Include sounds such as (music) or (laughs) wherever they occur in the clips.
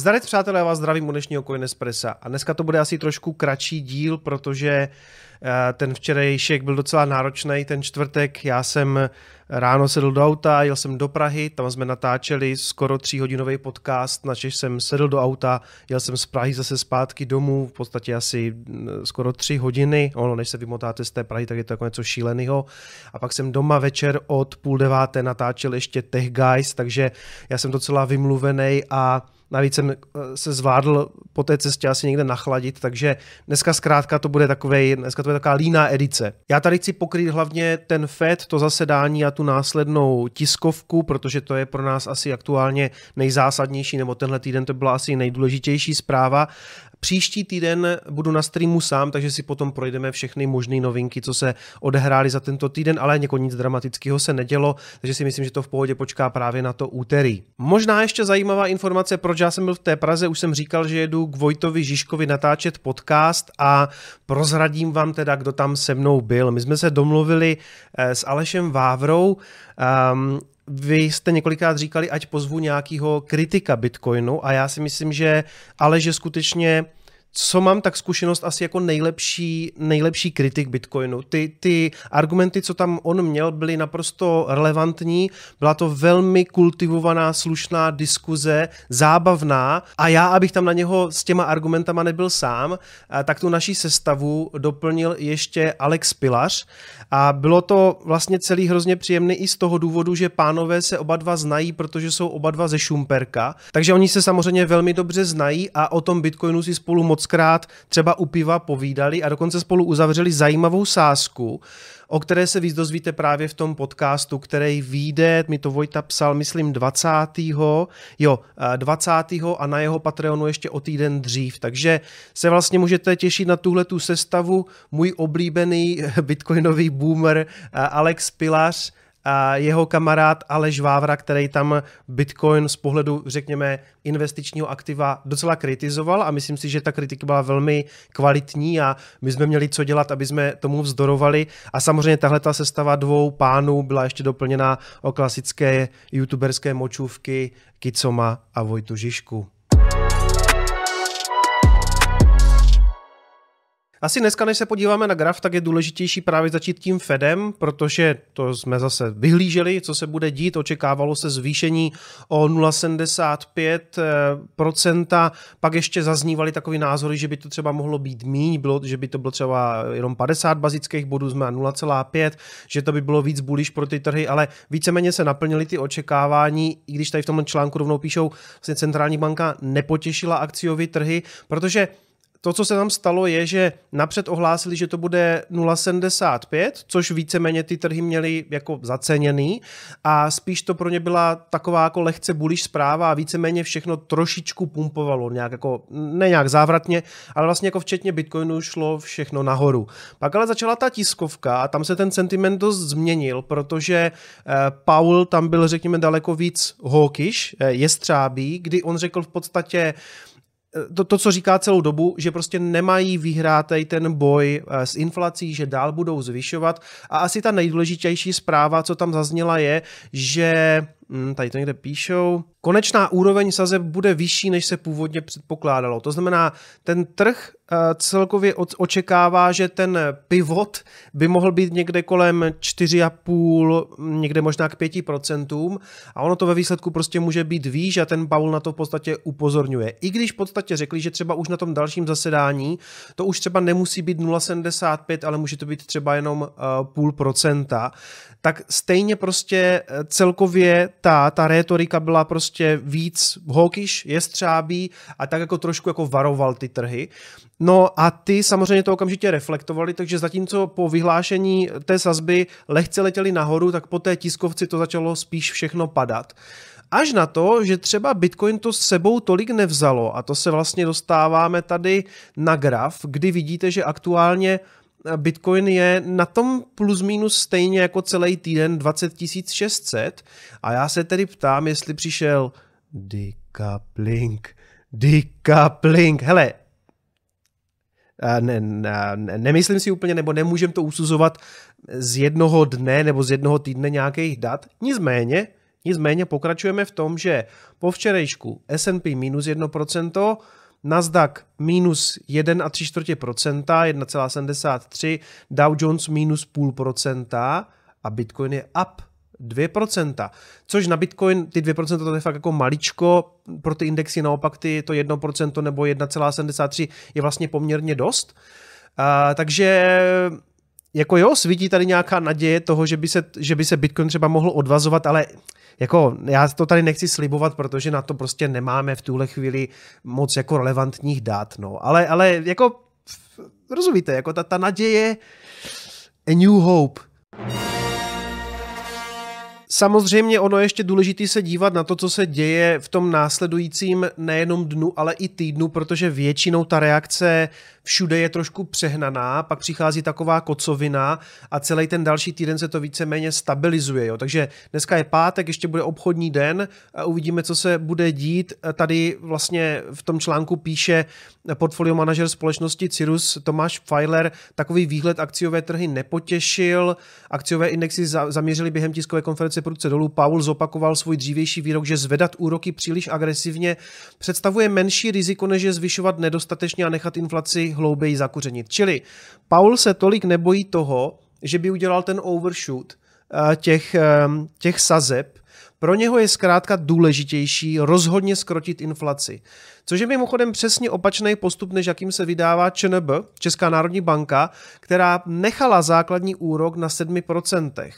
Zdarec přátelé, já vás zdravím u dnešního Coinespressa a dneska to bude asi trošku kratší díl, protože eh, ten včerejšek byl docela náročný, ten čtvrtek. Já jsem ráno sedl do auta, jel jsem do Prahy, tam jsme natáčeli skoro tříhodinový podcast, načež jsem sedl do auta, jel jsem z Prahy zase zpátky domů, v podstatě asi mm, skoro tři hodiny, ono, než se vymotáte z té Prahy, tak je to jako něco šíleného. A pak jsem doma večer od půl deváté natáčel ještě Tech Guys, takže já jsem docela vymluvený a Navíc jsem eh, se zvládl po té cestě asi někde nachladit, takže dneska zkrátka to bude takovej, dneska to bude taková líná edice. Já tady chci pokrýt hlavně ten FED, to zasedání a tu následnou tiskovku, protože to je pro nás asi aktuálně nejzásadnější, nebo tenhle týden to byla asi nejdůležitější zpráva. Příští týden budu na streamu sám, takže si potom projdeme všechny možné novinky, co se odehrály za tento týden, ale jako nic dramatického se nedělo, takže si myslím, že to v pohodě počká právě na to úterý. Možná ještě zajímavá informace, proč já jsem byl v té Praze, už jsem říkal, že jedu k Vojtovi Žižkovi natáčet podcast a prozradím vám teda, kdo tam se mnou byl. My jsme se domluvili eh, s Alešem Vávrou, um, vy jste několikrát říkali, ať pozvu nějakého kritika Bitcoinu a já si myslím, že ale že skutečně co mám tak zkušenost asi jako nejlepší, nejlepší kritik Bitcoinu. Ty, ty argumenty, co tam on měl, byly naprosto relevantní, byla to velmi kultivovaná, slušná diskuze, zábavná. A já, abych tam na něho s těma argumentama nebyl sám, tak tu naší sestavu doplnil ještě Alex Pilař. A bylo to vlastně celý hrozně příjemný i z toho důvodu, že pánové se oba dva znají, protože jsou oba dva ze Šumperka, takže oni se samozřejmě velmi dobře znají a o tom Bitcoinu si spolu moc mockrát třeba u piva povídali a dokonce spolu uzavřeli zajímavou sázku, o které se víc dozvíte právě v tom podcastu, který vyjde, mi to Vojta psal, myslím 20. jo, 20. a na jeho Patreonu ještě o týden dřív, takže se vlastně můžete těšit na tuhle tu sestavu, můj oblíbený (laughs) bitcoinový boomer Alex Pilař, a jeho kamarád Aleš Vávra, který tam Bitcoin z pohledu, řekněme, investičního aktiva docela kritizoval a myslím si, že ta kritika byla velmi kvalitní a my jsme měli co dělat, aby jsme tomu vzdorovali a samozřejmě tahle ta sestava dvou pánů byla ještě doplněna o klasické youtuberské močůvky Kicoma a Vojtu Žižku. Asi dneska, než se podíváme na graf, tak je důležitější právě začít tím Fedem, protože to jsme zase vyhlíželi, co se bude dít. Očekávalo se zvýšení o 0,75%, pak ještě zaznívaly takové názory, že by to třeba mohlo být míň, bylo, že by to bylo třeba jenom 50 bazických bodů, jsme 0,5, že to by bylo víc bullish pro ty trhy, ale víceméně se naplnily ty očekávání, i když tady v tomhle článku rovnou píšou, vlastně centrální banka nepotěšila akciové trhy, protože to, co se tam stalo, je, že napřed ohlásili, že to bude 0,75, což víceméně ty trhy měly jako zaceněný a spíš to pro ně byla taková jako lehce bullish zpráva a víceméně všechno trošičku pumpovalo, nějak jako, ne nějak závratně, ale vlastně jako včetně Bitcoinu šlo všechno nahoru. Pak ale začala ta tiskovka a tam se ten sentiment dost změnil, protože eh, Paul tam byl, řekněme, daleko víc hawkish, eh, jestřábí, kdy on řekl v podstatě, to, to, co říká celou dobu, že prostě nemají vyhrát ten boj eh, s inflací, že dál budou zvyšovat. A asi ta nejdůležitější zpráva, co tam zazněla, je, že hm, tady to někde píšou, konečná úroveň sazeb bude vyšší, než se původně předpokládalo. To znamená, ten trh eh, celkově očekává, že ten pivot by mohl být někde kolem 4,5, někde možná k 5%, a ono to ve výsledku prostě může být výš a ten Paul na to v podstatě upozorňuje. I když v podstatě řekli, že třeba už na tom dalším zasedání to už třeba nemusí být 0,75, ale může to být třeba jenom eh, půl procenta, tak stejně prostě eh, celkově ta, ta rétorika byla prostě víc hawkish, jestřábí a tak jako trošku jako varoval ty trhy. No a ty samozřejmě to okamžitě reflektovali, takže zatímco po vyhlášení té sazby lehce letěli nahoru, tak po té tiskovci to začalo spíš všechno padat. Až na to, že třeba Bitcoin to s sebou tolik nevzalo a to se vlastně dostáváme tady na graf, kdy vidíte, že aktuálně Bitcoin je na tom plus minus stejně jako celý týden 20 600 a já se tedy ptám, jestli přišel decoupling, decoupling, hele, ne, ne, nemyslím si úplně, nebo nemůžem to usuzovat z jednoho dne nebo z jednoho týdne nějakých dat, nicméně Nicméně pokračujeme v tom, že po včerejšku S&P minus 1%, Nasdaq minus 1,3%, 1,73%, Dow Jones minus půl procenta a Bitcoin je up 2%, což na Bitcoin ty 2% to je fakt jako maličko, pro ty indexy naopak ty to 1% nebo 1,73 je vlastně poměrně dost. Uh, takže jako jo, svítí tady nějaká naděje toho, že by se, že by se Bitcoin třeba mohl odvazovat, ale jako já to tady nechci slibovat, protože na to prostě nemáme v tuhle chvíli moc jako relevantních dát, no. Ale, ale jako rozumíte, jako ta, ta naděje a new hope. Samozřejmě ono je ještě důležité se dívat na to, co se děje v tom následujícím nejenom dnu, ale i týdnu, protože většinou ta reakce všude je trošku přehnaná, pak přichází taková kocovina a celý ten další týden se to víceméně stabilizuje. Jo. Takže dneska je pátek, ještě bude obchodní den a uvidíme, co se bude dít. Tady vlastně v tom článku píše portfolio manažer společnosti Cirrus Tomáš Feiler, takový výhled akciové trhy nepotěšil, akciové indexy zaměřili během tiskové konference prudce dolů. Paul zopakoval svůj dřívější výrok, že zvedat úroky příliš agresivně představuje menší riziko, než je zvyšovat nedostatečně a nechat inflaci hlouběji zakořenit. Čili Paul se tolik nebojí toho, že by udělal ten overshoot eh, těch, eh, těch sazeb, pro něho je zkrátka důležitější rozhodně skrotit inflaci. Což je mimochodem přesně opačný postup, než jakým se vydává ČNB, Česká národní banka, která nechala základní úrok na 7%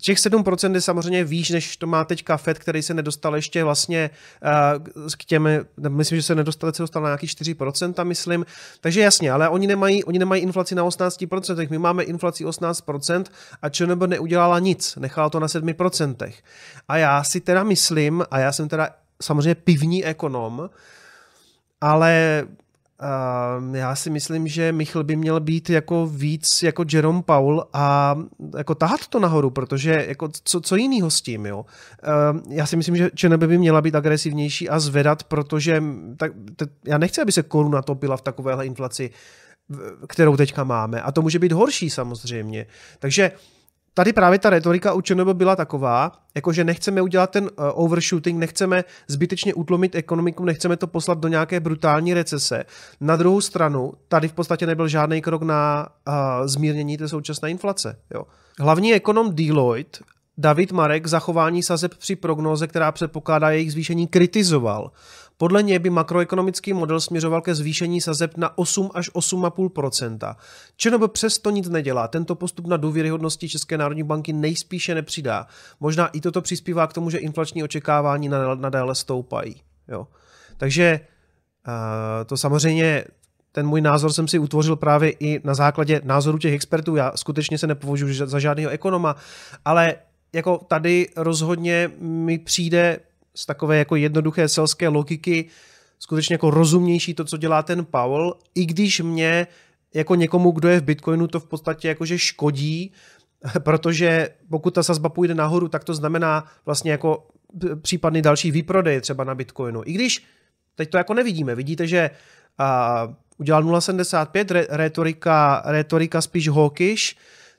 těch 7% je samozřejmě výš, než to má teďka FED, který se nedostal ještě vlastně uh, k těm, myslím, že se nedostal, se dostal na nějaký 4%, myslím. Takže jasně, ale oni nemají, oni nemají inflaci na 18%, my máme inflaci 18% a ČNB neudělala nic, nechala to na 7%. A já si teda myslím, a já jsem teda samozřejmě pivní ekonom, ale Uh, já si myslím, že Michl by měl být jako víc jako Jerome Paul a jako tahat to nahoru, protože jako co, co jinýho s tím, jo. Uh, já si myslím, že ČNB by měla být agresivnější a zvedat, protože tak, t- já nechci, aby se koruna topila v takovéhle inflaci, kterou teďka máme. A to může být horší samozřejmě. Takže uh, tady právě ta retorika u ČNB byla taková, jakože nechceme udělat ten uh, overshooting, nechceme zbytečně utlomit ekonomiku, nechceme to poslat do nějaké brutální recese. Na druhou stranu, tady v podstatě nebyl žádný krok na uh, zmírnění té současné inflace. Jo. Hlavní ekonom Deloitte David Marek zachování sazeb při prognóze, která předpokládá jejich zvýšení, kritizoval. Podle něj by makroekonomický model směřoval ke zvýšení sazeb na 8 až 8,5% ČNB přesto nic nedělá. Tento postup na důvěryhodnosti České národní banky nejspíše nepřidá. Možná i toto přispívá k tomu, že inflační očekávání nadále stoupají. Jo. Takže to samozřejmě ten můj názor jsem si utvořil právě i na základě názoru těch expertů. Já skutečně se nepovažuji za žádného ekonoma, ale jako tady rozhodně mi přijde z takové jako jednoduché selské logiky skutečně jako rozumnější to, co dělá ten Powell, i když mě jako někomu, kdo je v Bitcoinu, to v podstatě jakože škodí, (laughs) protože pokud ta sazba půjde nahoru, tak to znamená vlastně jako případný další výprodej třeba na Bitcoinu. I když teď to jako nevidíme. Vidíte, že a, udělal 0,75, re, retorika, retorika spíš hawkish,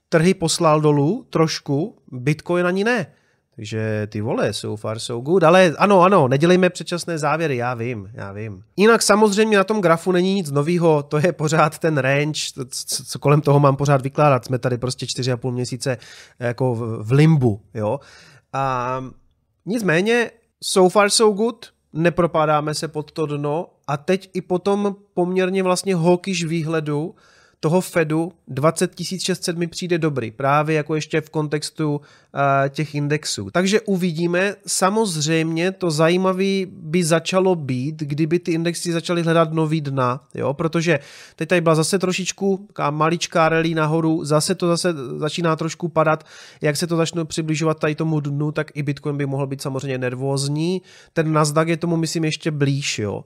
trhy poslal dolů trošku, Bitcoin ani ne. Takže ty vole, so far so good, ale ano, ano, nedělejme předčasné závěry, já vím, já vím. Jinak samozřejmě na tom grafu není nic nového, to je pořád ten range, co, kolem toho mám pořád vykládat, jsme tady prostě 4,5 měsíce jako v, limbu, jo. A nicméně, so far so good, nepropadáme se pod to dno a teď i potom poměrně vlastně hawkish výhledu toho Fedu 20 600 mi přijde dobrý, právě jako ještě v kontextu uh, těch indexů. Takže uvidíme, samozřejmě to zajímavé by začalo být, kdyby ty indexy začaly hledat nový dna, jo, protože teď tady byla zase trošičku maličká rally nahoru, zase to zase začíná trošku padat, jak se to začne přibližovat tady tomu dnu, tak i Bitcoin by mohl být samozřejmě nervózní, ten Nasdaq je tomu myslím ještě blíž, jo.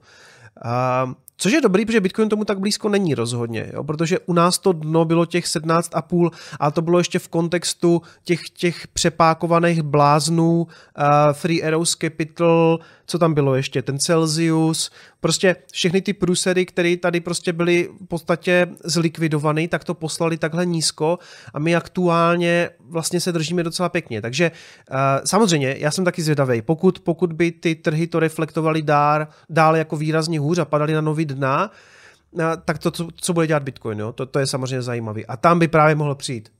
Uh, Což je dobrý, protože Bitcoin tomu tak blízko není rozhodně, jo? protože u nás to dno bylo těch 17,5 a to bylo ještě v kontextu těch, těch přepákovaných bláznů uh, Free Arrows Capital, co tam bylo ještě, ten Celsius, prostě všechny ty průsery, které tady prostě byly v podstatě zlikvidovaný, tak to poslali takhle nízko a my aktuálně vlastně se držíme docela pěkně. Takže uh, samozřejmě, já jsem taky zvědavý, pokud, pokud by ty trhy to reflektovaly dál, dál jako výrazně hůř a padaly na nový dna, tak to, co, co bude dělat Bitcoin, jo? To, to je samozřejmě zajímavé. A tam by právě mohlo přijít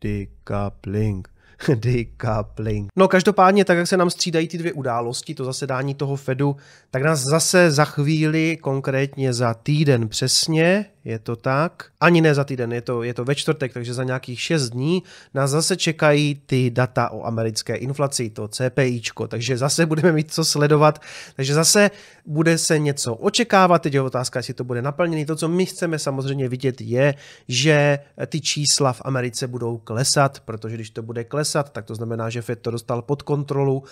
decoupling. (laughs) Decoupling. No každopádně, tak jak se nám střídají ty dvě události, to zasedání toho Fedu, tak nás zase za chvíli, konkrétně za týden přesně, je to tak. Ani ne za týden, je to, je to ve čtvrtek, takže za nějakých 6 dní nás zase čekají ty data o americké inflaci, to CPIčko, takže zase budeme mít co sledovat, takže zase bude se něco očekávat, teď je otázka, jestli to bude naplněné. To, co my chceme samozřejmě vidět, je, že ty čísla v Americe budou klesat, protože když to bude klesat, tak to znamená, že Fed to dostal pod kontrolu.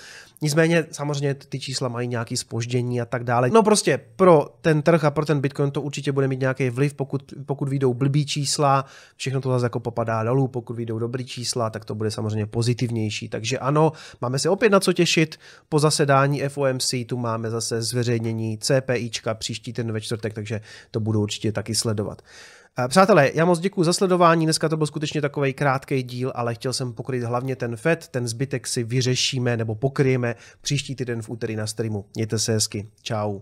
Nicméně samozřejmě ty čísla mají nějaký spoždění a tak dále. No prostě pro ten trh a pro ten Bitcoin to určitě bude mít nějaký vliv, pokud, pokud vyjdou blbý čísla, všechno to zase jako popadá dolů, pokud vyjdou dobrý čísla, tak to bude samozřejmě pozitivnější. Takže ano, máme se opět na co těšit. Po zasedání FOMC tu máme zase zveřejnění CPIčka příští ten ve čtvrtek, takže to budu určitě taky sledovat. Eh, přátelé, já moc děkuji za sledování, dneska to byl skutečně takový krátký díl, ale chtěl jsem pokryt hlavně ten FED, ten zbytek si vyřešíme nebo pokryjeme příští týden v úterý na streamu. Mějte se hezky, čau.